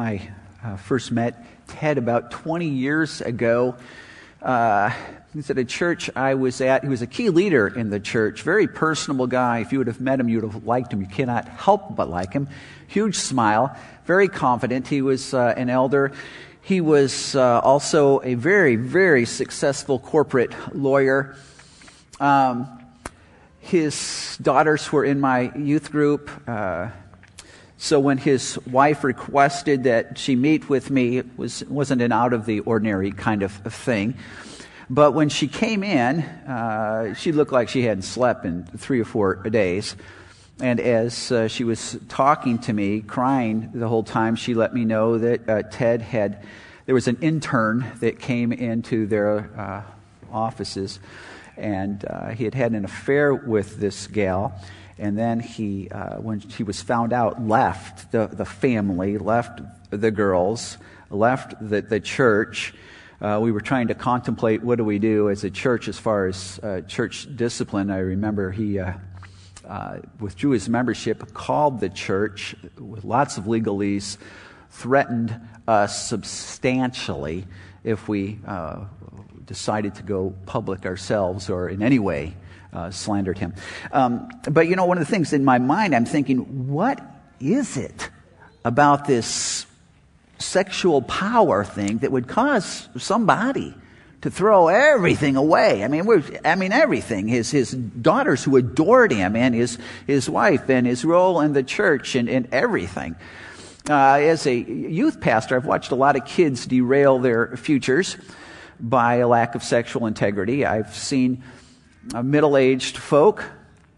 I uh, first met Ted about 20 years ago. Uh, he's at a church I was at. He was a key leader in the church, very personable guy. If you would have met him, you would have liked him. You cannot help but like him. Huge smile, very confident. He was uh, an elder. He was uh, also a very, very successful corporate lawyer. Um, his daughters were in my youth group. So when his wife requested that she meet with me, it was, wasn't an out of the ordinary kind of thing. But when she came in, uh, she looked like she hadn't slept in three or four days. And as uh, she was talking to me, crying the whole time, she let me know that uh, Ted had, there was an intern that came into their uh, offices, and uh, he had had an affair with this gal and then he, uh, when he was found out, left the, the family, left the girls, left the, the church. Uh, we were trying to contemplate what do we do as a church as far as uh, church discipline. I remember he uh, uh, withdrew his membership, called the church with lots of legalese, threatened us substantially if we uh, decided to go public ourselves or in any way uh, slandered him. Um, but you know, one of the things in my mind, I'm thinking, what is it about this sexual power thing that would cause somebody to throw everything away. I mean, I mean everything. His his daughters who adored him, and his his wife, and his role in the church, and, and everything. Uh, as a youth pastor, I've watched a lot of kids derail their futures by a lack of sexual integrity. I've seen middle aged folk,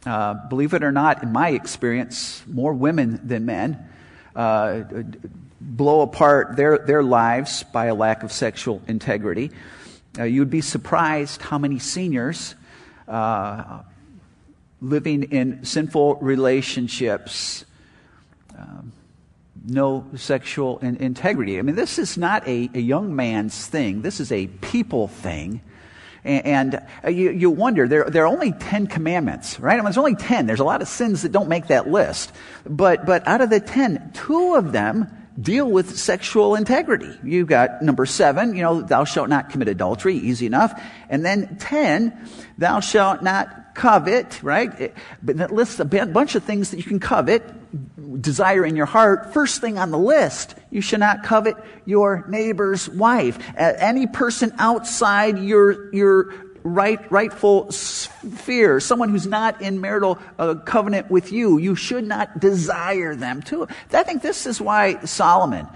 uh, believe it or not, in my experience, more women than men, uh, blow apart their, their lives by a lack of sexual integrity. Uh, you'd be surprised how many seniors uh, living in sinful relationships. Um, no sexual in- integrity. I mean, this is not a, a young man's thing. This is a people thing. And, uh, you, you wonder, there, there are only 10 commandments, right? I mean, there's only 10. There's a lot of sins that don't make that list. But, but out of the 10, two of them deal with sexual integrity. You've got number seven, you know, thou shalt not commit adultery, easy enough. And then 10, thou shalt not covet, right? But that lists a bunch of things that you can covet, desire in your heart. First thing on the list, you should not covet your neighbor's wife. Any person outside your, your right, rightful sphere, someone who's not in marital uh, covenant with you, you should not desire them too. I think this is why Solomon,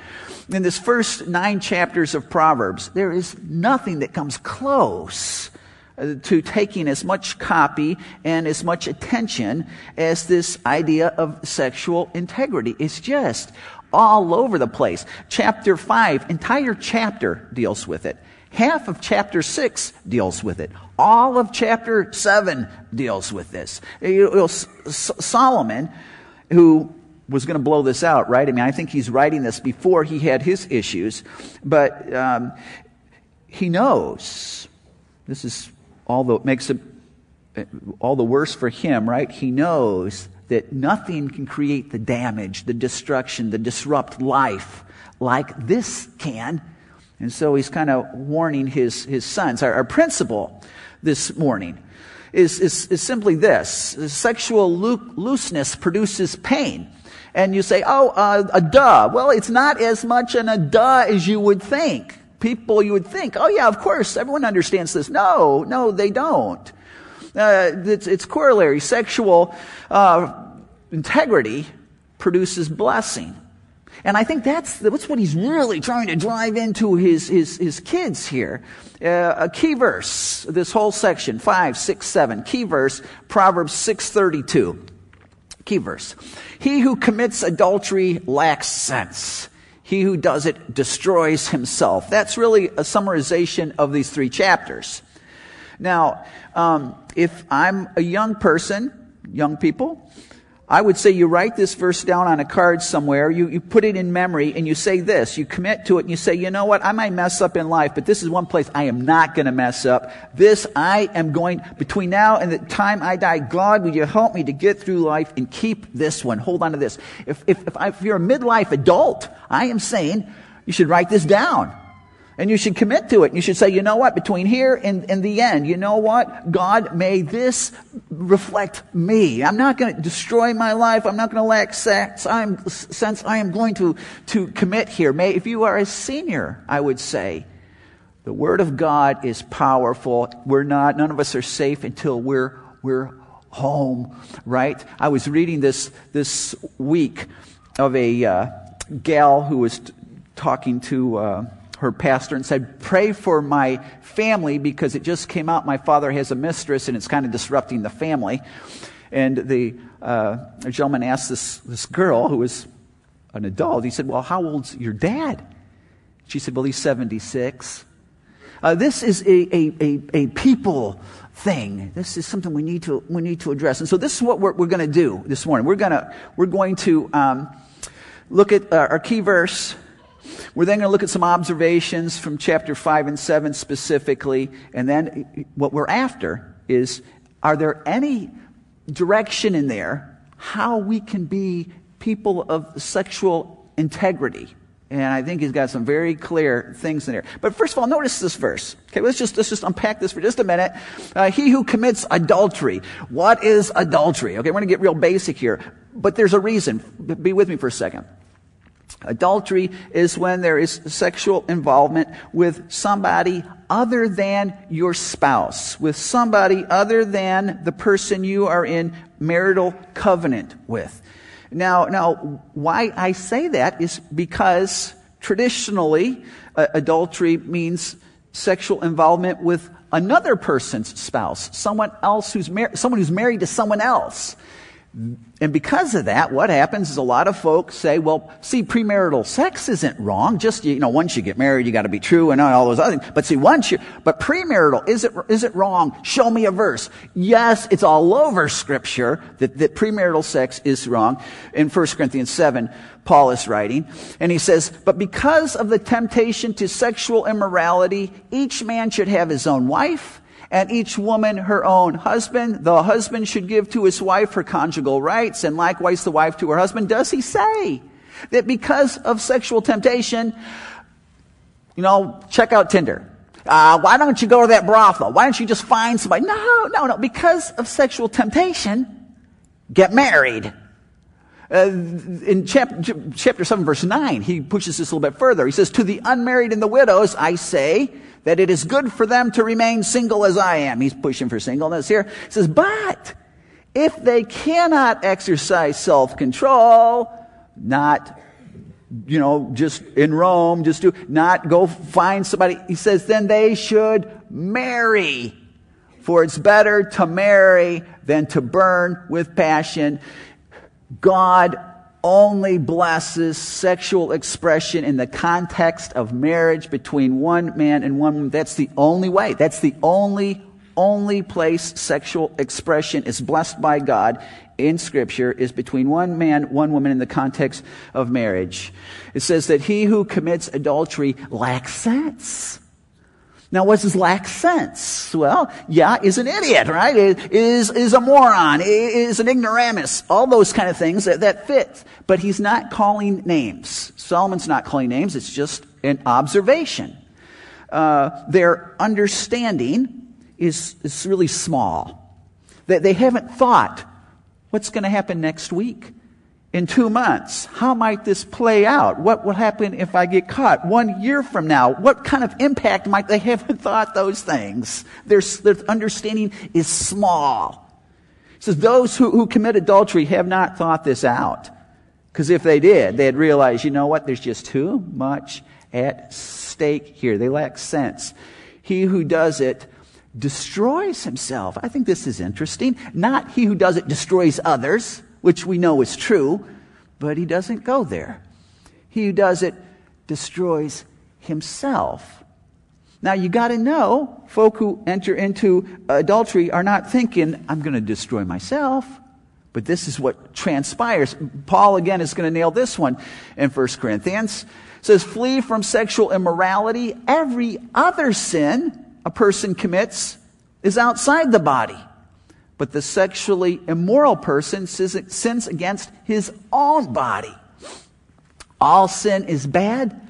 in this first nine chapters of Proverbs, there is nothing that comes close to taking as much copy and as much attention as this idea of sexual integrity. It's just all over the place. Chapter 5, entire chapter deals with it. Half of chapter 6 deals with it. All of chapter 7 deals with this. Solomon, who was going to blow this out, right? I mean, I think he's writing this before he had his issues, but um, he knows. This is all the makes it all the worse for him, right? He knows that nothing can create the damage, the destruction, the disrupt life like this can and so he's kind of warning his, his sons. Our, our principle this morning is, is, is simply this sexual loo- looseness produces pain. And you say, oh, uh, a duh. Well, it's not as much an a duh as you would think. People, you would think, oh, yeah, of course, everyone understands this. No, no, they don't. Uh, it's, it's corollary. Sexual uh, integrity produces blessing. And I think that's, that's what he's really trying to drive into his, his, his kids here. Uh, a key verse, this whole section, 5, 6, 7, key verse, Proverbs 632. Key verse. He who commits adultery lacks sense. He who does it destroys himself. That's really a summarization of these three chapters. Now, um, if I'm a young person, young people, I would say you write this verse down on a card somewhere, you, you put it in memory, and you say this. You commit to it, and you say, you know what, I might mess up in life, but this is one place I am not going to mess up. This I am going, between now and the time I die, God, will you help me to get through life and keep this one? Hold on to this. If, if, if, I, if you're a midlife adult, I am saying you should write this down. And you should commit to it. You should say, you know what, between here and, and the end, you know what? God, may this reflect me. I'm not going to destroy my life. I'm not going to lack sex. I'm, sense I am going to, to commit here. May, if you are a senior, I would say, the Word of God is powerful. We're not, none of us are safe until we're, we're home, right? I was reading this, this week of a uh, gal who was t- talking to, uh, her pastor and said, Pray for my family because it just came out my father has a mistress and it's kind of disrupting the family. And the uh, gentleman asked this, this girl who was an adult, he said, Well, how old's your dad? She said, Well, he's 76. Uh, this is a, a, a, a, people thing. This is something we need to, we need to address. And so this is what we're, we're going to do this morning. We're, gonna, we're going to um, look at uh, our key verse we're then going to look at some observations from chapter 5 and 7 specifically. And then what we're after is are there any direction in there how we can be people of sexual integrity? And I think he's got some very clear things in there. But first of all, notice this verse. Okay, let's just, let's just unpack this for just a minute. Uh, he who commits adultery. What is adultery? Okay, we're going to get real basic here. But there's a reason. Be with me for a second. Adultery is when there is sexual involvement with somebody other than your spouse, with somebody other than the person you are in marital covenant with. Now, now, why I say that is because traditionally, uh, adultery means sexual involvement with another person's spouse, someone else who's mar- someone who's married to someone else. And because of that, what happens is a lot of folks say, well, see, premarital sex isn't wrong. Just, you know, once you get married, you got to be true and all those other things. But see, once you, but premarital, is it, is it wrong? Show me a verse. Yes, it's all over scripture that, that premarital sex is wrong. In 1 Corinthians 7, Paul is writing, and he says, but because of the temptation to sexual immorality, each man should have his own wife and each woman her own husband. The husband should give to his wife her conjugal rights, and likewise the wife to her husband. Does he say that because of sexual temptation, you know, check out Tinder? Uh, why don't you go to that brothel? Why don't you just find somebody? No, no, no. Because of sexual temptation, get married. Uh, in chapter, chapter 7, verse 9, he pushes this a little bit further. He says, To the unmarried and the widows, I say, that it is good for them to remain single as I am. He's pushing for singleness here. He says, but if they cannot exercise self-control, not, you know, just in Rome, just do, not go find somebody, he says, then they should marry. For it's better to marry than to burn with passion. God only blesses sexual expression in the context of marriage between one man and one woman. That's the only way. That's the only, only place sexual expression is blessed by God in Scripture is between one man, one woman in the context of marriage. It says that he who commits adultery lacks sense. Now, what does lack sense? Well, yeah, is an idiot, right? Is, is a moron, is an ignoramus, all those kind of things that, that fit. But he's not calling names. Solomon's not calling names, it's just an observation. Uh, their understanding is, is really small. They, they haven't thought, what's going to happen next week? In two months? How might this play out? What will happen if I get caught one year from now? What kind of impact might they haven't thought those things? Their, their understanding is small. He says those who, who commit adultery have not thought this out. Because if they did, they'd realize, you know what? There's just too much at stake here. They lack sense. He who does it destroys himself. I think this is interesting. Not he who does it destroys others which we know is true, but he doesn't go there. He who does it destroys himself. Now you got to know, folk who enter into adultery are not thinking, I'm going to destroy myself, But this is what transpires. Paul again is going to nail this one in 1 Corinthians. It says, flee from sexual immorality. Every other sin a person commits is outside the body. But the sexually immoral person sins against his own body. All sin is bad.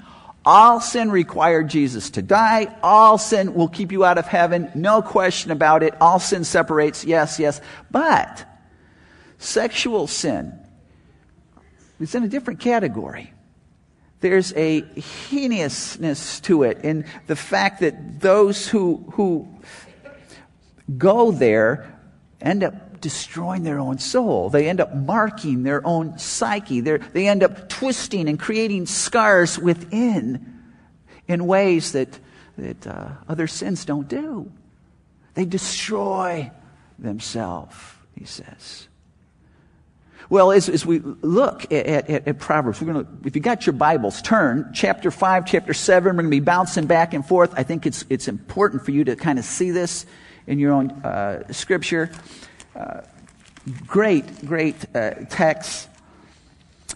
All sin required Jesus to die. All sin will keep you out of heaven. No question about it. All sin separates. Yes, yes. But Sexual sin is in a different category. There's a heinousness to it in the fact that those who, who go there end up destroying their own soul. They end up marking their own psyche. They're, they end up twisting and creating scars within in ways that, that uh, other sins don't do. They destroy themselves, he says. Well, as, as we look at, at, at Proverbs, we're going to, if you got your Bibles, turn chapter 5, chapter 7. We're going to be bouncing back and forth. I think it's, it's important for you to kind of see this in your own uh, scripture. Uh, great, great uh, text.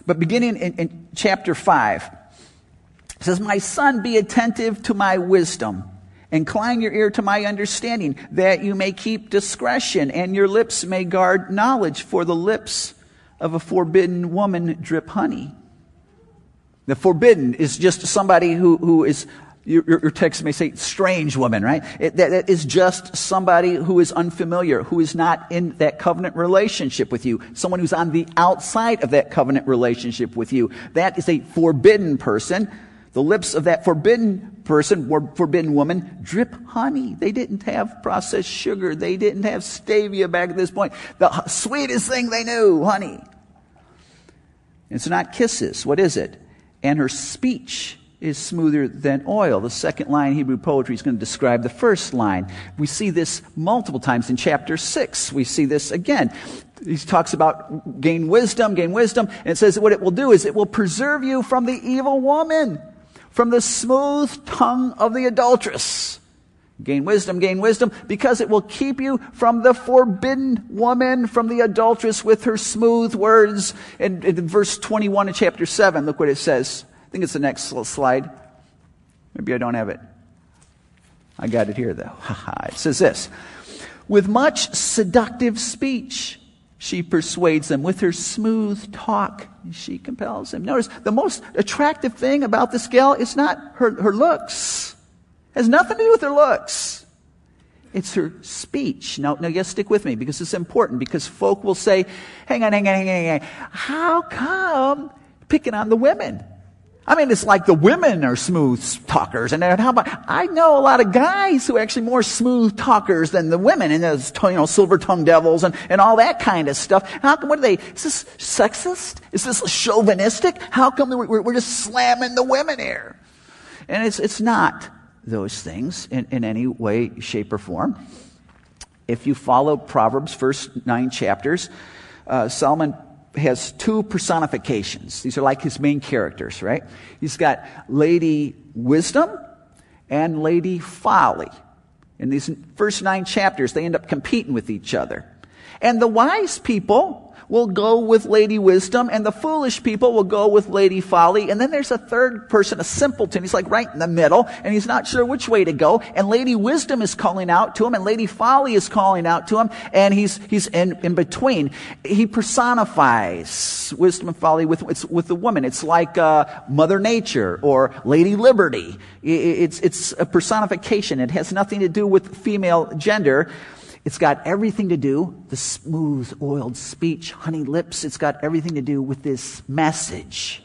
But beginning in, in chapter 5, it says, My son, be attentive to my wisdom. Incline your ear to my understanding, that you may keep discretion, and your lips may guard knowledge, for the lips of a forbidden woman drip honey. The forbidden is just somebody who, who is, your, your text may say strange woman, right? It, that, that is just somebody who is unfamiliar, who is not in that covenant relationship with you, someone who's on the outside of that covenant relationship with you. That is a forbidden person. The lips of that forbidden person, or forbidden woman, drip honey. They didn't have processed sugar. They didn't have stevia back at this point. The sweetest thing they knew, honey. It's not kisses. What is it? And her speech is smoother than oil. The second line in Hebrew poetry is going to describe the first line. We see this multiple times in chapter 6. We see this again. He talks about gain wisdom, gain wisdom, and it says what it will do is it will preserve you from the evil woman, from the smooth tongue of the adulteress. Gain wisdom, gain wisdom, because it will keep you from the forbidden woman, from the adulteress with her smooth words. And in verse 21 of chapter 7, look what it says. I think it's the next slide. Maybe I don't have it. I got it here, though. it says this With much seductive speech, she persuades them. With her smooth talk, she compels them. Notice the most attractive thing about this gal is not her, her looks has nothing to do with her looks. It's her speech. Now, now, you stick with me because it's important because folk will say, hang on, hang on, hang on, hang on. How come picking on the women? I mean, it's like the women are smooth talkers. And how about, I know a lot of guys who are actually more smooth talkers than the women and those, you know, silver tongued devils and, and all that kind of stuff. How come, what are they, is this sexist? Is this chauvinistic? How come we're, we're just slamming the women here? And it's, it's not those things in, in any way, shape, or form. If you follow Proverbs' first nine chapters, uh, Solomon has two personifications. These are like his main characters, right? He's got Lady Wisdom and Lady Folly. In these first nine chapters, they end up competing with each other. And the wise people will go with Lady Wisdom, and the foolish people will go with Lady Folly. And then there's a third person, a simpleton. He's like right in the middle, and he's not sure which way to go. And Lady Wisdom is calling out to him, and Lady Folly is calling out to him, and he's, he's in, in between. He personifies wisdom and folly with, with the woman. It's like uh, Mother Nature or Lady Liberty. It's, it's a personification. It has nothing to do with female gender. It's got everything to do, the smooth, oiled speech, honey lips, it's got everything to do with this message.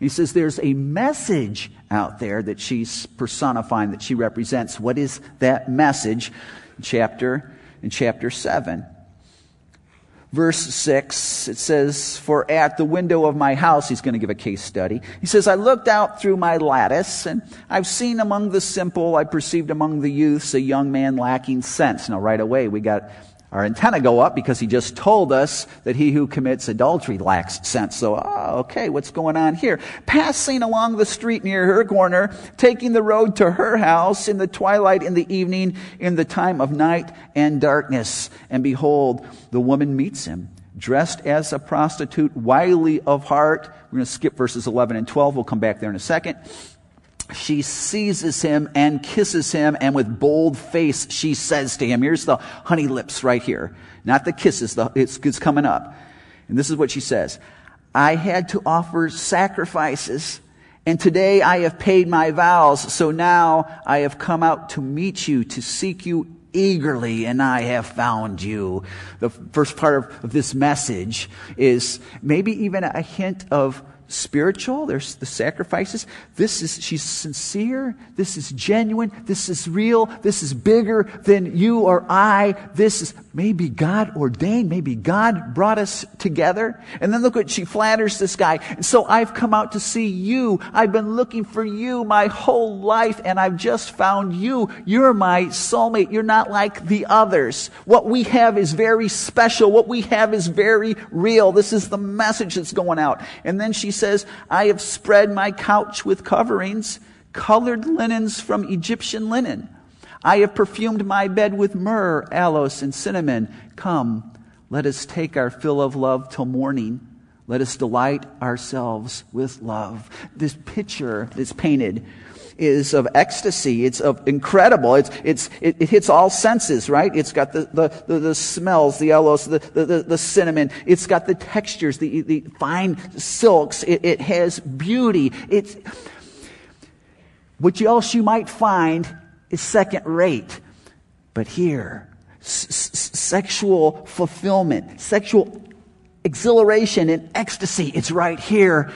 He says there's a message out there that she's personifying, that she represents. What is that message? Chapter, in chapter 7 verse 6, it says, For at the window of my house, he's going to give a case study. He says, I looked out through my lattice, and I've seen among the simple, I perceived among the youths a young man lacking sense. Now, right away, we got our antenna go up because he just told us that he who commits adultery lacks sense. So, oh, okay, what's going on here? Passing along the street near her corner, taking the road to her house in the twilight, in the evening, in the time of night and darkness. And behold, the woman meets him dressed as a prostitute, wily of heart. We're going to skip verses 11 and 12. We'll come back there in a second. She seizes him and kisses him, and with bold face she says to him, Here's the honey lips right here. Not the kisses, the, it's, it's coming up. And this is what she says I had to offer sacrifices, and today I have paid my vows, so now I have come out to meet you, to seek you eagerly, and I have found you. The first part of, of this message is maybe even a hint of spiritual. There's the sacrifices. This is, she's sincere. This is genuine. This is real. This is bigger than you or I. This is maybe God ordained. Maybe God brought us together. And then look what she flatters this guy. So I've come out to see you. I've been looking for you my whole life and I've just found you. You're my soulmate. You're not like the others. What we have is very special. What we have is very real. This is the message that's going out. And then she says, I have spread my couch with coverings, colored linens from Egyptian linen. I have perfumed my bed with myrrh, aloes, and cinnamon. Come, let us take our fill of love till morning. Let us delight ourselves with love. This picture that's painted is of ecstasy. It's of incredible. It's, it's, it, it hits all senses, right? It's got the, the, the, the smells, the aloes, the, the, the, cinnamon. It's got the textures, the, the fine silks. It, it has beauty. It's, what else you might find is second rate. But here, sexual fulfillment, sexual exhilaration and ecstasy, it's right here.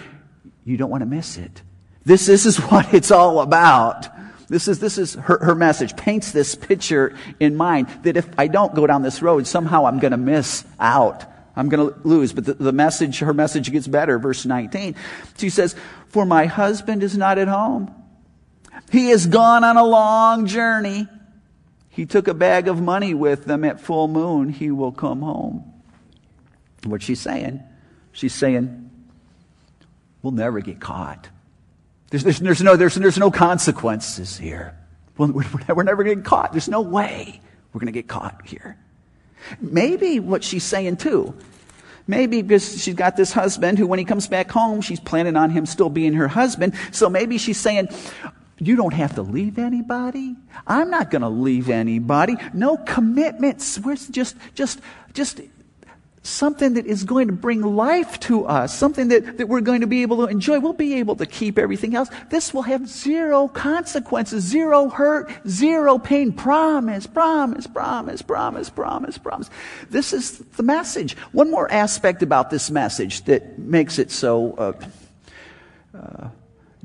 You don't want to miss it. This, this is what it's all about. This is, this is her, her message, paints this picture in mind that if I don't go down this road, somehow I'm going to miss out. I'm going to lose. But the, the message, her message gets better. Verse 19. She says, For my husband is not at home. He has gone on a long journey. He took a bag of money with them at full moon. He will come home. What's she saying? She's saying, We'll never get caught. There's, there's, there's, no, there's, there's no consequences here. We're, we're never going to get caught. There's no way we're going to get caught here. Maybe what she's saying too, maybe because she's got this husband who, when he comes back home, she's planning on him still being her husband. So maybe she's saying, you don't have to leave anybody. I'm not going to leave anybody. No commitments. We're just, just, just something that is going to bring life to us, something that, that we're going to be able to enjoy. We'll be able to keep everything else. This will have zero consequences, zero hurt, zero pain. Promise, promise, promise, promise, promise, promise. This is the message. One more aspect about this message that makes it so uh, uh,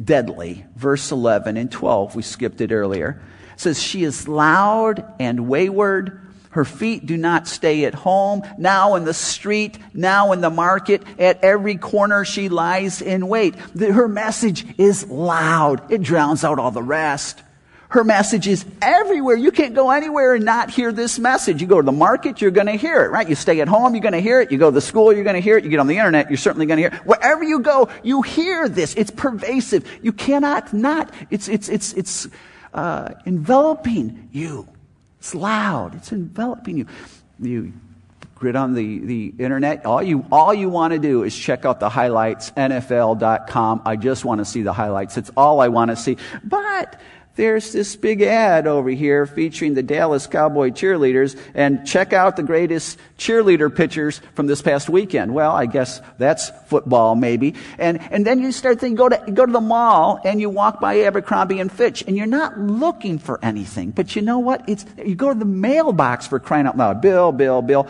deadly. Verse 11 and 12, we skipped it earlier. It says, She is loud and wayward her feet do not stay at home. Now in the street, now in the market, at every corner she lies in wait. Her message is loud. It drowns out all the rest. Her message is everywhere. You can't go anywhere and not hear this message. You go to the market, you're going to hear it, right? You stay at home, you're going to hear it. You go to the school, you're going to hear it. You get on the internet, you're certainly going to hear it. Wherever you go, you hear this. It's pervasive. You cannot not. It's, it's, it's, it's, uh, enveloping you. It's loud. It's enveloping you. You grid on the, the internet. All you, all you want to do is check out the highlights, NFL.com. I just want to see the highlights. It's all I want to see. But there's this big ad over here featuring the Dallas Cowboy cheerleaders and check out the greatest cheerleader pictures from this past weekend. Well, I guess that's football maybe. And, and then you start thinking, go to, go to the mall and you walk by Abercrombie and Fitch and you're not looking for anything. But you know what? It's, you go to the mailbox for crying out loud. Bill, Bill, Bill.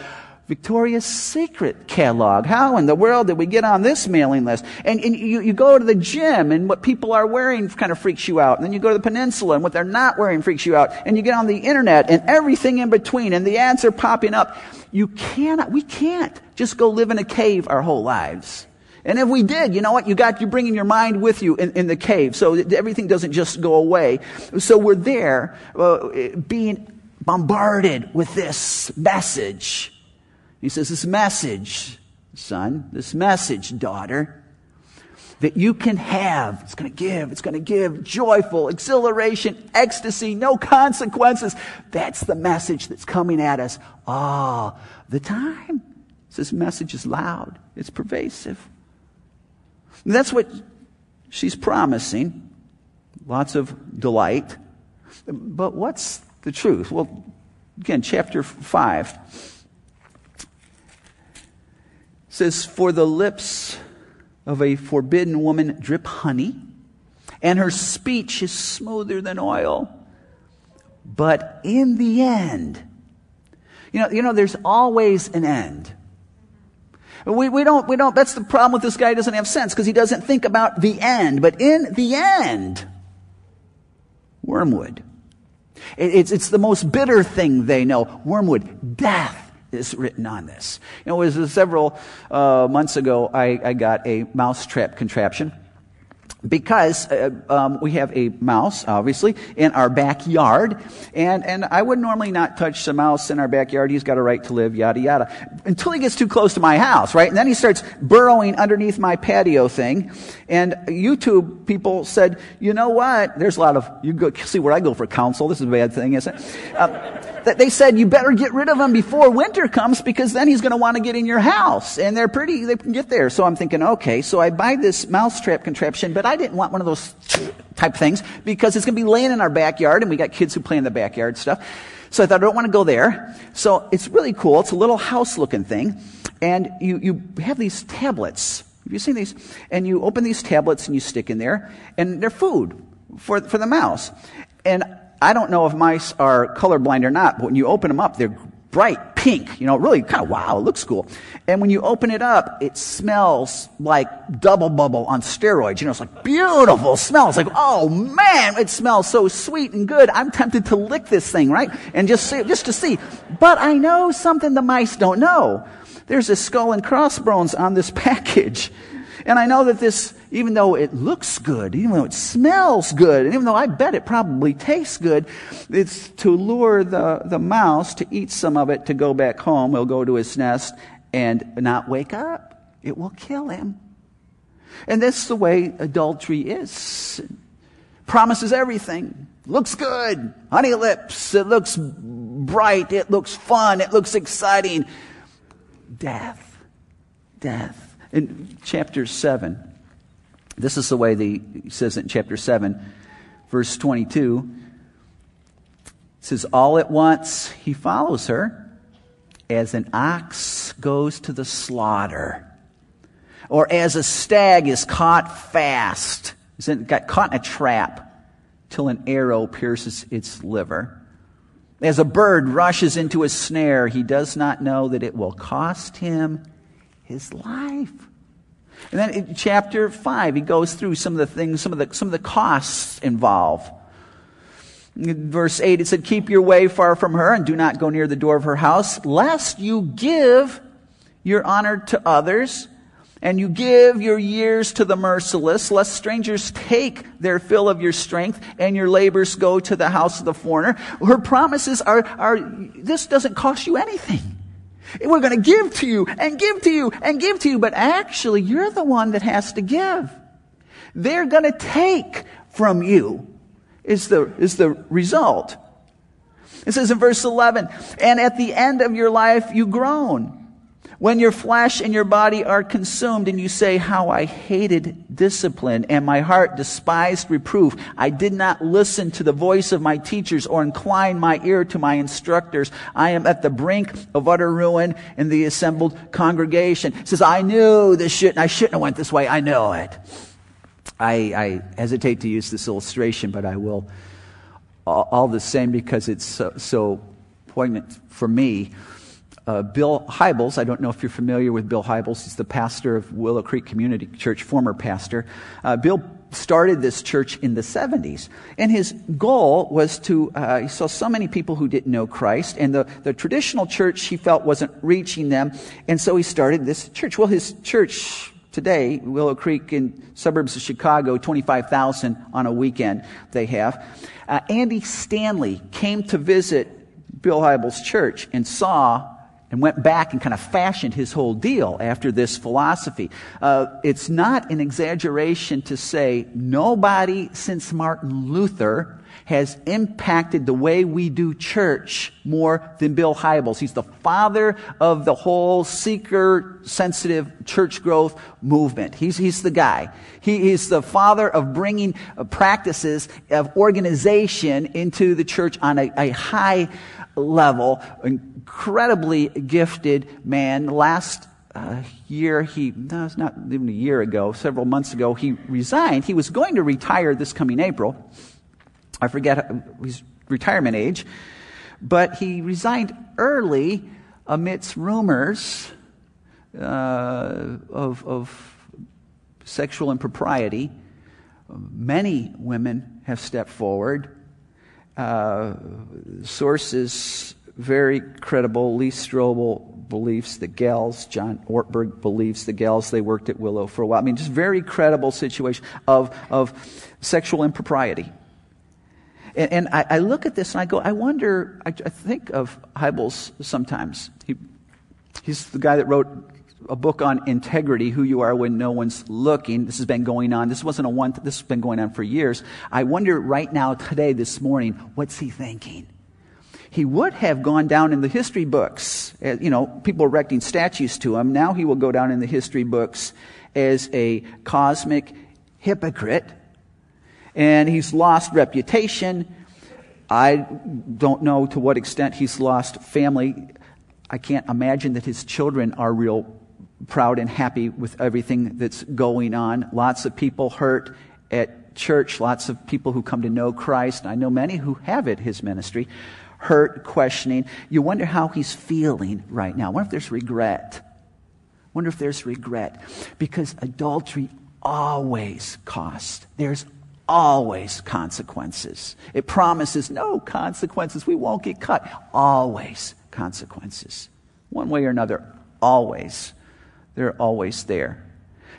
Victoria's Secret catalog. How in the world did we get on this mailing list? And, and you, you go to the gym and what people are wearing kind of freaks you out. And then you go to the peninsula and what they're not wearing freaks you out. And you get on the internet and everything in between and the ads are popping up. You cannot, we can't just go live in a cave our whole lives. And if we did, you know what? You got, you're bringing your mind with you in, in the cave. So everything doesn't just go away. So we're there, uh, being bombarded with this message. He says, This message, son, this message, daughter, that you can have, it's going to give, it's going to give joyful, exhilaration, ecstasy, no consequences. That's the message that's coming at us all the time. This message is loud, it's pervasive. And that's what she's promising lots of delight. But what's the truth? Well, again, chapter 5 says, For the lips of a forbidden woman drip honey, and her speech is smoother than oil. But in the end, you know, you know, there's always an end. We, we don't, we don't, that's the problem with this guy. He doesn't have sense because he doesn't think about the end. But in the end, wormwood. It, it's, it's the most bitter thing they know. Wormwood. Death is written on this. You know, it was several uh, months ago, I, I got a mousetrap contraption because uh, um, we have a mouse, obviously, in our backyard, and, and I would normally not touch the mouse in our backyard. He's got a right to live, yada yada, until he gets too close to my house, right? And then he starts burrowing underneath my patio thing. And YouTube people said, you know what? There's a lot of you go see where I go for counsel. This is a bad thing, isn't it? Uh, that they said you better get rid of him before winter comes because then he's going to want to get in your house. And they're pretty, they can get there. So I'm thinking, okay, so I buy this mousetrap contraption, but I didn't want one of those type things because it's going to be laying in our backyard and we got kids who play in the backyard stuff. So I thought I don't want to go there. So it's really cool. It's a little house looking thing. And you, you have these tablets. Have you seen these? And you open these tablets and you stick in there and they're food for, for the mouse. And I don't know if mice are colorblind or not, but when you open them up, they're bright pink, you know, really kind of wow, it looks cool. And when you open it up, it smells like double bubble on steroids. You know, it's like beautiful smell. It's like, oh man, it smells so sweet and good. I'm tempted to lick this thing, right? And just see, just to see. But I know something the mice don't know. There's a skull and crossbones on this package. And I know that this, even though it looks good, even though it smells good, and even though I bet it probably tastes good, it's to lure the, the mouse to eat some of it to go back home. He'll go to his nest and not wake up. It will kill him. And that's the way adultery is. Promises everything. Looks good. Honey lips. It looks bright. It looks fun. It looks exciting. Death. Death. In chapter 7, this is the way the, he says it in chapter 7, verse 22. It says, All at once he follows her as an ox goes to the slaughter, or as a stag is caught fast, got caught in a trap till an arrow pierces its liver. As a bird rushes into a snare, he does not know that it will cost him his life. And then in chapter 5, he goes through some of the things, some of the, some of the costs involved. In verse 8, it said, Keep your way far from her and do not go near the door of her house, lest you give your honor to others and you give your years to the merciless, lest strangers take their fill of your strength and your labors go to the house of the foreigner. Her promises are, are this doesn't cost you anything. We're going to give to you and give to you and give to you, but actually you're the one that has to give. They're going to take from you is the, is the result. It says in verse 11, and at the end of your life you groan when your flesh and your body are consumed and you say, How I hated discipline and my heart despised reproof. I did not listen to the voice of my teachers or incline my ear to my instructors. I am at the brink of utter ruin in the assembled congregation. It says, I knew this shouldn't, I shouldn't have went this way. I know it. I, I hesitate to use this illustration, but I will all, all the same because it's so, so poignant for me. Uh, Bill Hybels, I don't know if you're familiar with Bill Hybels. He's the pastor of Willow Creek Community Church, former pastor. Uh, Bill started this church in the 70s. And his goal was to, uh, he saw so many people who didn't know Christ, and the, the traditional church he felt wasn't reaching them. And so he started this church. Well, his church today, Willow Creek in suburbs of Chicago, 25,000 on a weekend they have. Uh, Andy Stanley came to visit Bill Hybels' church and saw and went back and kind of fashioned his whole deal after this philosophy. Uh, it's not an exaggeration to say nobody since Martin Luther has impacted the way we do church more than Bill Hybels. He's the father of the whole seeker sensitive church growth movement. He's, he's the guy. He is the father of bringing uh, practices of organization into the church on a, a high level. Incredibly gifted man. Last uh, year, he, no, it's not even a year ago, several months ago, he resigned. He was going to retire this coming April. I forget his retirement age, but he resigned early amidst rumors uh, of, of sexual impropriety. Many women have stepped forward. Uh, sources very credible. Lee Strobel believes the gals. John Ortberg believes the gals. They worked at Willow for a while. I mean, just very credible situation of, of sexual impropriety. And, and I, I, look at this and I go, I wonder, I, I think of Hybels sometimes. He, he's the guy that wrote a book on integrity, who you are when no one's looking. This has been going on. This wasn't a one, this has been going on for years. I wonder right now, today, this morning, what's he thinking? he would have gone down in the history books. Eh, you know, people erecting statues to him. Now he will go down in the history books as a cosmic hypocrite. And he's lost reputation. I don't know to what extent he's lost family. I can't imagine that his children are real proud and happy with everything that's going on. Lots of people hurt at church, lots of people who come to know Christ. I know many who have it, his ministry hurt, questioning. You wonder how he's feeling right now. I wonder if there's regret. I wonder if there's regret. Because adultery always costs. There's always consequences. It promises no consequences. We won't get cut. Always consequences. One way or another, always. They're always there.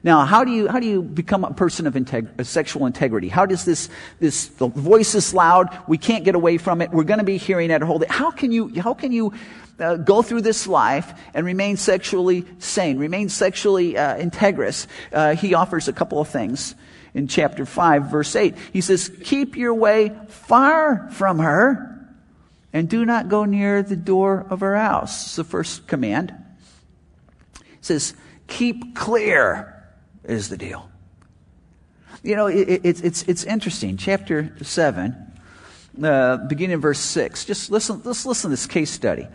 Now, how do you, how do you become a person of integ- sexual integrity? How does this, this, the voice is loud, we can't get away from it, we're going to be hearing it whole day. How can you, how can you uh, go through this life and remain sexually sane, remain sexually uh, integrous? Uh, he offers a couple of things in chapter 5, verse 8. He says, Keep your way far from her and do not go near the door of her house. It's the first command. It says, Keep clear is the deal. You know, it, it, it's, it's interesting. Chapter 7, uh, beginning in verse 6. Just listen, let's listen to this case study.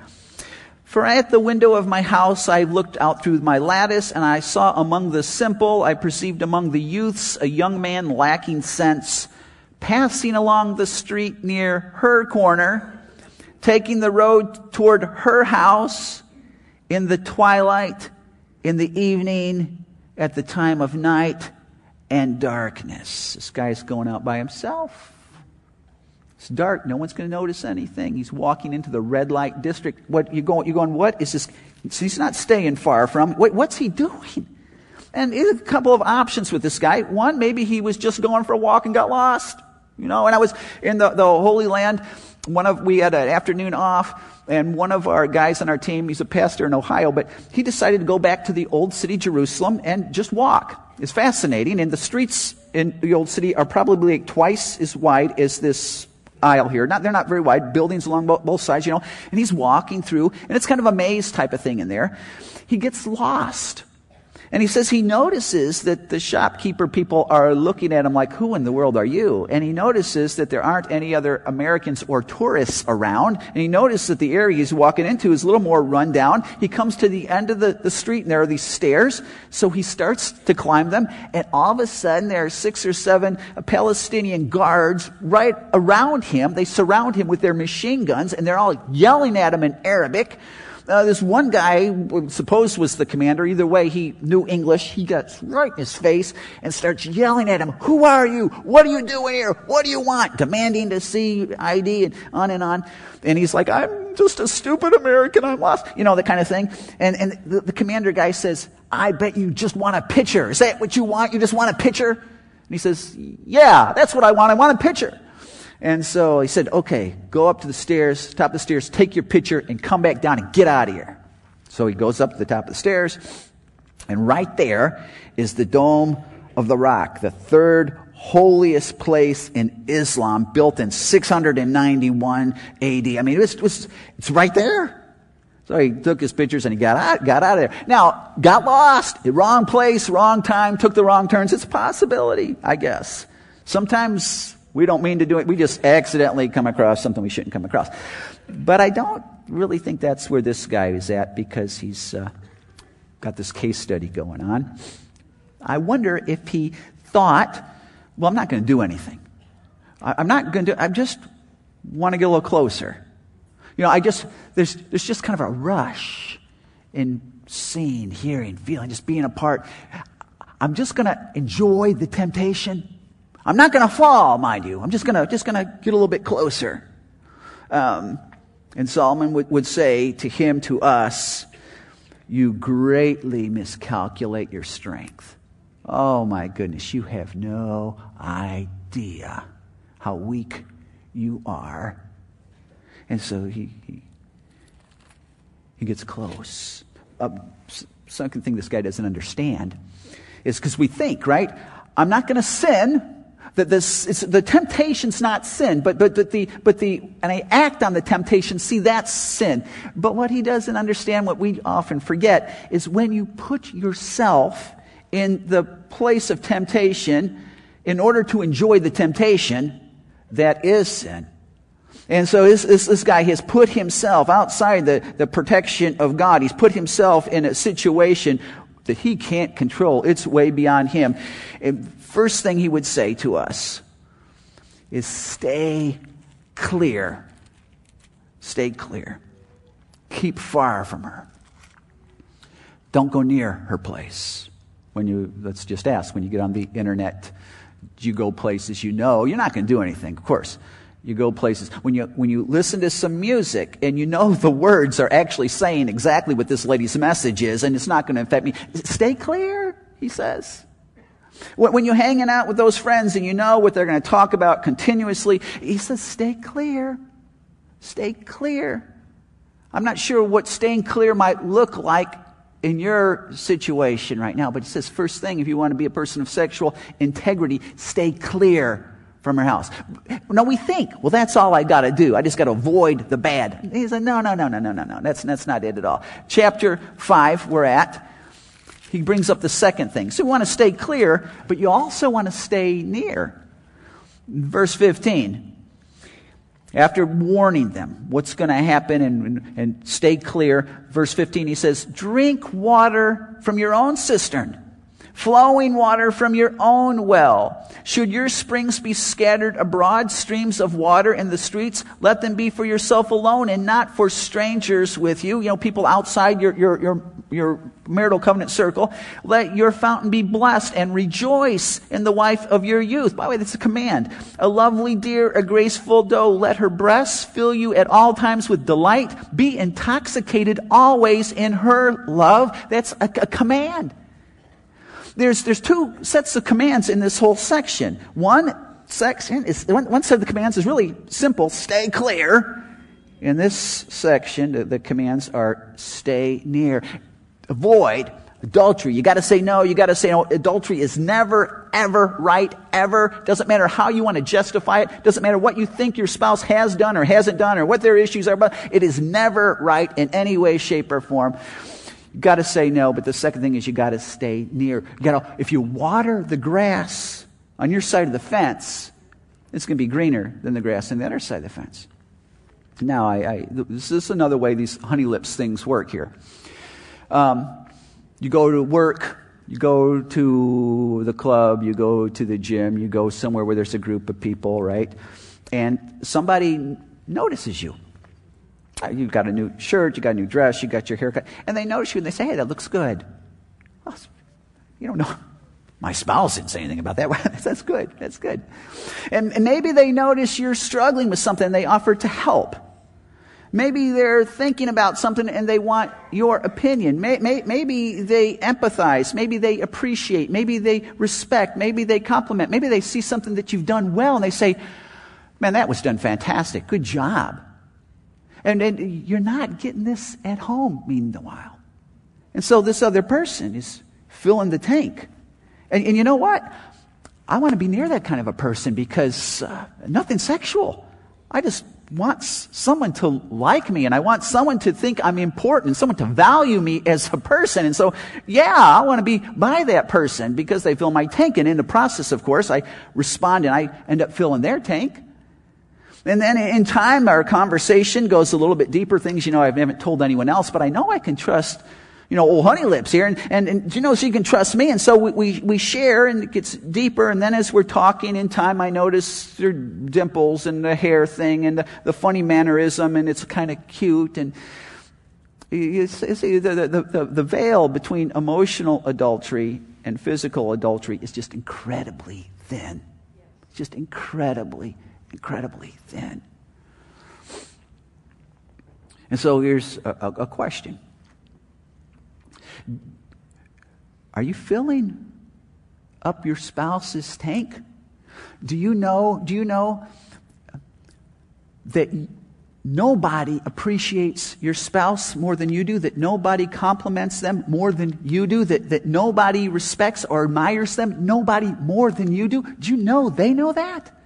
For at the window of my house I looked out through my lattice, and I saw among the simple, I perceived among the youths a young man lacking sense, passing along the street near her corner, taking the road toward her house in the twilight, in the evening, at the time of night and darkness. This guy's going out by himself. It's dark. No one's going to notice anything. He's walking into the red light district. What you going? You're going. What is this? He's not staying far from. Wait, what's he doing? And a couple of options with this guy. One, maybe he was just going for a walk and got lost. You know, and I was in the, the Holy Land. One of we had an afternoon off and one of our guys on our team, he's a pastor in Ohio, but he decided to go back to the old city Jerusalem and just walk. It's fascinating. And the streets in the old city are probably like twice as wide as this aisle here. Not, they're not very wide, buildings along both, both sides, you know. And he's walking through, and it's kind of a maze type of thing in there. He gets lost. And he says he notices that the shopkeeper people are looking at him like, who in the world are you? And he notices that there aren't any other Americans or tourists around. And he notices that the area he's walking into is a little more run down. He comes to the end of the, the street and there are these stairs. So he starts to climb them. And all of a sudden there are six or seven Palestinian guards right around him. They surround him with their machine guns and they're all yelling at him in Arabic. Uh, this one guy, supposed was the commander, either way, he knew English. He gets right in his face and starts yelling at him, Who are you? What are you doing here? What do you want? Demanding to see ID and on and on. And he's like, I'm just a stupid American. I'm lost. You know, that kind of thing. And, and the, the commander guy says, I bet you just want a picture. Is that what you want? You just want a picture? And he says, Yeah, that's what I want. I want a picture. And so he said, okay, go up to the stairs, top of the stairs, take your picture, and come back down and get out of here. So he goes up to the top of the stairs, and right there is the Dome of the Rock, the third holiest place in Islam, built in 691 AD. I mean, it was, it was, it's right there. So he took his pictures and he got out, got out of there. Now, got lost. Wrong place, wrong time, took the wrong turns. It's a possibility, I guess. Sometimes we don't mean to do it. We just accidentally come across something we shouldn't come across. But I don't really think that's where this guy is at because he's uh, got this case study going on. I wonder if he thought, well, I'm not going to do anything. I, I'm not going to, I just want to get a little closer. You know, I just, there's, there's just kind of a rush in seeing, hearing, feeling, just being a part. I'm just going to enjoy the temptation. I'm not going to fall, mind you. I'm just going to, just going to get a little bit closer. Um, and Solomon would, would say to him, to us, you greatly miscalculate your strength. Oh my goodness, you have no idea how weak you are. And so he, he, he gets close. Uh, second thing this guy doesn't understand is because we think, right? I'm not going to sin. That this, it's, the temptation's not sin, but, but, but the, but the, and I act on the temptation, see, that's sin. But what he doesn't understand, what we often forget, is when you put yourself in the place of temptation in order to enjoy the temptation, that is sin. And so this, this, this, guy has put himself outside the, the protection of God. He's put himself in a situation that he can't control. It's way beyond him. And first thing he would say to us is stay clear. Stay clear. Keep far from her. Don't go near her place. When you, let's just ask, when you get on the internet, you go places you know, you're not going to do anything, of course. You go places. When you, when you listen to some music and you know the words are actually saying exactly what this lady's message is and it's not going to affect me, stay clear, he says. When you're hanging out with those friends and you know what they're going to talk about continuously, he says, stay clear. Stay clear. I'm not sure what staying clear might look like in your situation right now, but he says, first thing, if you want to be a person of sexual integrity, stay clear from her house. No, we think, well, that's all I got to do. I just got to avoid the bad. He said, no, no, no, no, no, no, no. That's, that's not it at all. Chapter 5, we're at. He brings up the second thing. So you want to stay clear, but you also want to stay near. Verse 15. After warning them what's going to happen and, and, stay clear, verse 15, he says, Drink water from your own cistern flowing water from your own well. Should your springs be scattered abroad, streams of water in the streets, let them be for yourself alone and not for strangers with you. You know, people outside your, your, your, your marital covenant circle. Let your fountain be blessed and rejoice in the wife of your youth. By the way, that's a command. A lovely deer, a graceful doe, let her breasts fill you at all times with delight. Be intoxicated always in her love. That's a, a command there's, there's two sets of commands in this whole section. One section is, one, one set of the commands is really simple, stay clear. In this section, the, the commands are stay near, avoid adultery. You gotta say no, you gotta say no. Adultery is never, ever right, ever. Doesn't matter how you want to justify it. Doesn't matter what you think your spouse has done or hasn't done or what their issues are, but it is never right in any way, shape, or form. You got to say no, but the second thing is you got to stay near. You got to, if you water the grass on your side of the fence, it's going to be greener than the grass on the other side of the fence. Now, I, I, this is another way these honey lips things work here. Um, you go to work, you go to the club, you go to the gym, you go somewhere where there's a group of people, right? And somebody notices you. Uh, you've got a new shirt, you got a new dress, you got your haircut, and they notice you and they say, hey, that looks good. Well, you don't know. My spouse didn't say anything about that. That's good. That's good. And, and maybe they notice you're struggling with something and they offer to help. Maybe they're thinking about something and they want your opinion. May, may, maybe they empathize. Maybe they appreciate. Maybe they respect. Maybe they compliment. Maybe they see something that you've done well and they say, man, that was done fantastic. Good job. And, and you're not getting this at home, meanwhile. And so this other person is filling the tank. And, and you know what? I want to be near that kind of a person because uh, nothing sexual. I just want someone to like me and I want someone to think I'm important and someone to value me as a person. And so, yeah, I want to be by that person because they fill my tank. And in the process, of course, I respond and I end up filling their tank. And then in time, our conversation goes a little bit deeper. Things, you know, I haven't told anyone else, but I know I can trust you know, old honey lips here. And, and, and you know, she can trust me. And so we, we, we share and it gets deeper. And then as we're talking in time, I notice her dimples and the hair thing and the, the funny mannerism and it's kind of cute. And you see, the, the, the, the veil between emotional adultery and physical adultery is just incredibly thin. Just incredibly, incredibly thin. And so here's a, a, question are you filling up your spouse's tank? Do you know, do you know that nobody appreciates your spouse more than you do, that nobody compliments them more than you do, that, that nobody respects or admires them, nobody more than you do? Do you know they know that?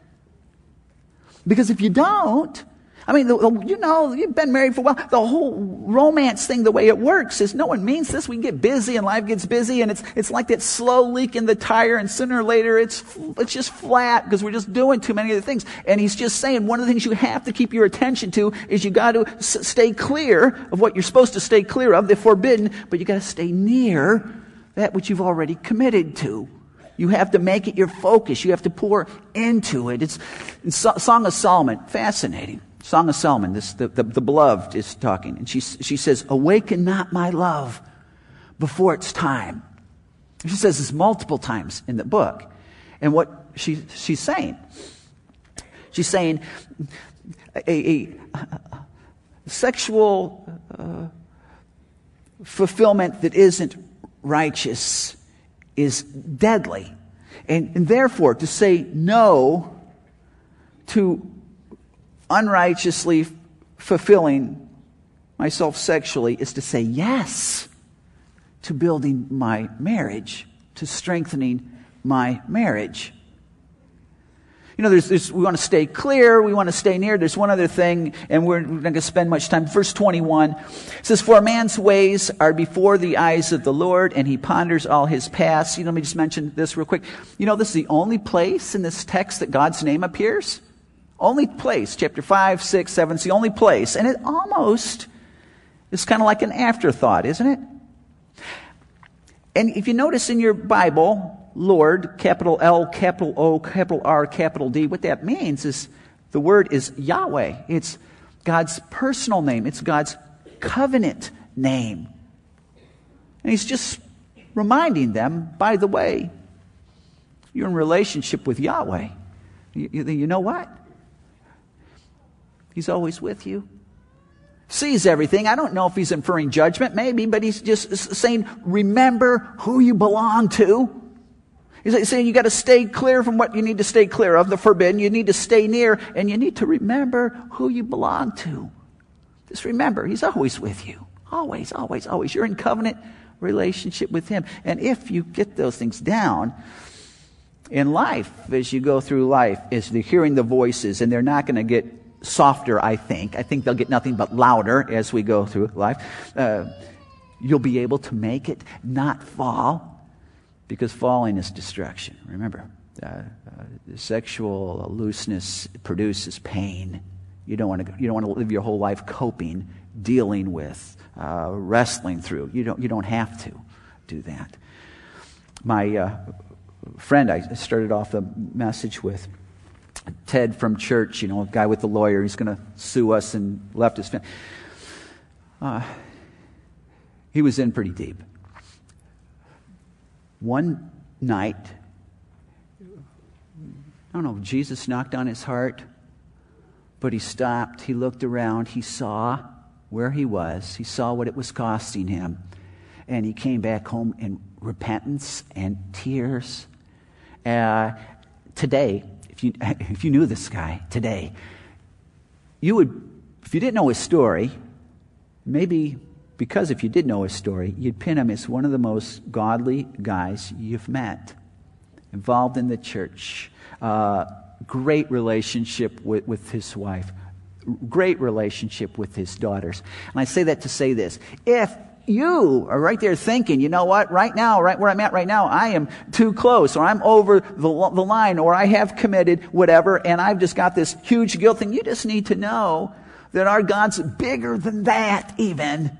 Because if you don't, I mean, you know, you've been married for a while. The whole romance thing, the way it works is no one means this. We get busy and life gets busy and it's, it's like that slow leak in the tire and sooner or later it's, it's just flat because we're just doing too many other things. And he's just saying one of the things you have to keep your attention to is you got to s- stay clear of what you're supposed to stay clear of, the forbidden, but you got to stay near that which you've already committed to. You have to make it your focus. You have to pour into it. It's, Song of Solomon, fascinating. Song of Solomon, this, the, the, the beloved is talking, and she, she says, Awaken not my love before it's time. She says this multiple times in the book. And what she, she's saying, she's saying a, a, a sexual uh, fulfillment that isn't righteous is deadly. And, and therefore, to say no to unrighteously fulfilling myself sexually is to say yes to building my marriage, to strengthening my marriage. You know, there's, there's, we want to stay clear. We want to stay near. There's one other thing, and we're not going to spend much time. Verse 21 says, For a man's ways are before the eyes of the Lord, and he ponders all his paths. You know, let me just mention this real quick. You know, this is the only place in this text that God's name appears. Only place, chapter 5, 6, 7, it's the only place. And it almost is kind of like an afterthought, isn't it? And if you notice in your Bible, Lord, capital L, capital O, capital R, capital D, what that means is the word is Yahweh. It's God's personal name, it's God's covenant name. And he's just reminding them, by the way, you're in relationship with Yahweh. You, you know what? He's always with you. Sees everything. I don't know if he's inferring judgment, maybe, but he's just saying, remember who you belong to. He's saying you got to stay clear from what you need to stay clear of, the forbidden. You need to stay near, and you need to remember who you belong to. Just remember, he's always with you. Always, always, always. You're in covenant relationship with him. And if you get those things down, in life, as you go through life, is the hearing the voices, and they're not going to get softer, I think. I think they'll get nothing but louder as we go through life. Uh, you'll be able to make it, not fall, because falling is destruction. Remember, uh, uh, sexual looseness produces pain. You don't want to. You don't want to live your whole life coping, dealing with, uh, wrestling through. You don't. You don't have to do that. My uh, friend, I started off the message with Ted from church, you know, a guy with the lawyer, he's going to sue us and left his family. Uh, he was in pretty deep. One night, I don't know, Jesus knocked on his heart, but he stopped. He looked around. He saw where he was, he saw what it was costing him. And he came back home in repentance and tears. Uh, today, if you, if you knew this guy today, you would, if you didn't know his story, maybe because if you did know his story, you'd pin him as one of the most godly guys you've met. involved in the church, uh, great relationship with, with his wife, great relationship with his daughters. And I say that to say this. If you are right there thinking, you know what, right now, right where I'm at right now, I am too close, or I'm over the, the line, or I have committed whatever, and I've just got this huge guilt thing. You just need to know that our God's bigger than that, even.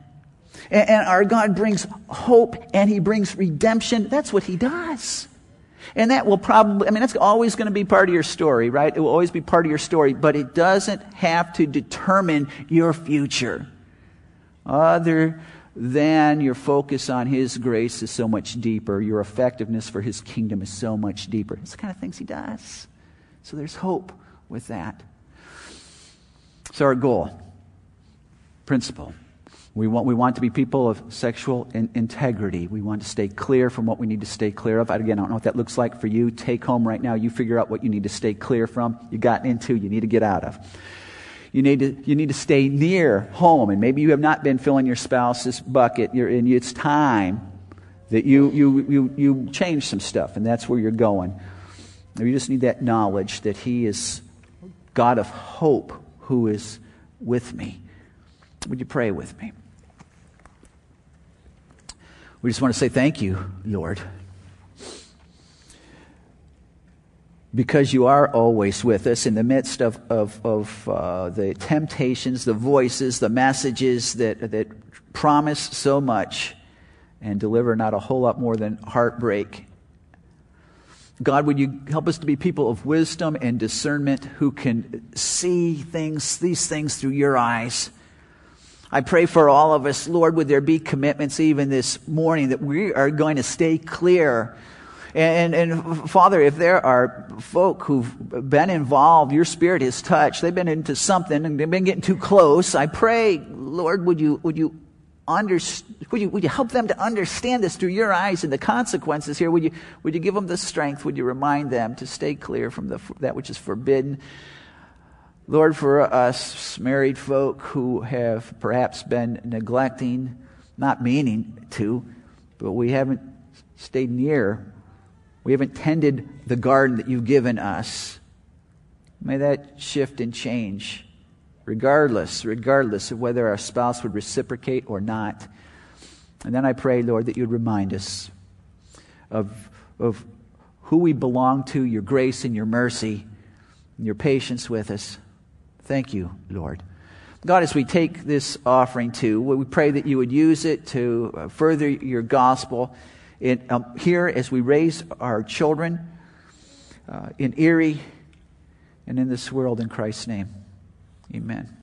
And, and our God brings hope and He brings redemption. That's what He does. And that will probably, I mean, that's always going to be part of your story, right? It will always be part of your story, but it doesn't have to determine your future. Other than your focus on His grace is so much deeper. Your effectiveness for His kingdom is so much deeper. It's the kind of things He does. So there's hope with that. So, our goal, principle. We want, we want to be people of sexual in, integrity. We want to stay clear from what we need to stay clear of. Again, I don't know what that looks like for you. Take home right now. You figure out what you need to stay clear from, you got into, you need to get out of. You need to, you need to stay near home. And maybe you have not been filling your spouse's bucket. You're, and it's time that you, you, you, you change some stuff, and that's where you're going. You just need that knowledge that He is God of hope who is with me. Would you pray with me? We just want to say thank you, Lord. Because you are always with us in the midst of, of, of uh, the temptations, the voices, the messages that, that promise so much and deliver not a whole lot more than heartbreak God, would you help us to be people of wisdom and discernment who can see things, these things through your eyes? I pray for all of us, Lord, would there be commitments even this morning that we are going to stay clear. And, and, Father, if there are folk who've been involved, your spirit has touched, they've been into something and they've been getting too close, I pray, Lord, would you, would you under, would, you, would you help them to understand this through your eyes and the consequences here? Would you, would you give them the strength? Would you remind them to stay clear from the, that which is forbidden? Lord, for us married folk who have perhaps been neglecting, not meaning to, but we haven't stayed near, we haven't tended the garden that you've given us, may that shift and change regardless, regardless of whether our spouse would reciprocate or not. And then I pray, Lord, that you'd remind us of, of who we belong to, your grace and your mercy, and your patience with us. Thank you, Lord. God, as we take this offering too, we pray that you would use it to uh, further your gospel in, um, here as we raise our children uh, in Erie and in this world in Christ's name. Amen.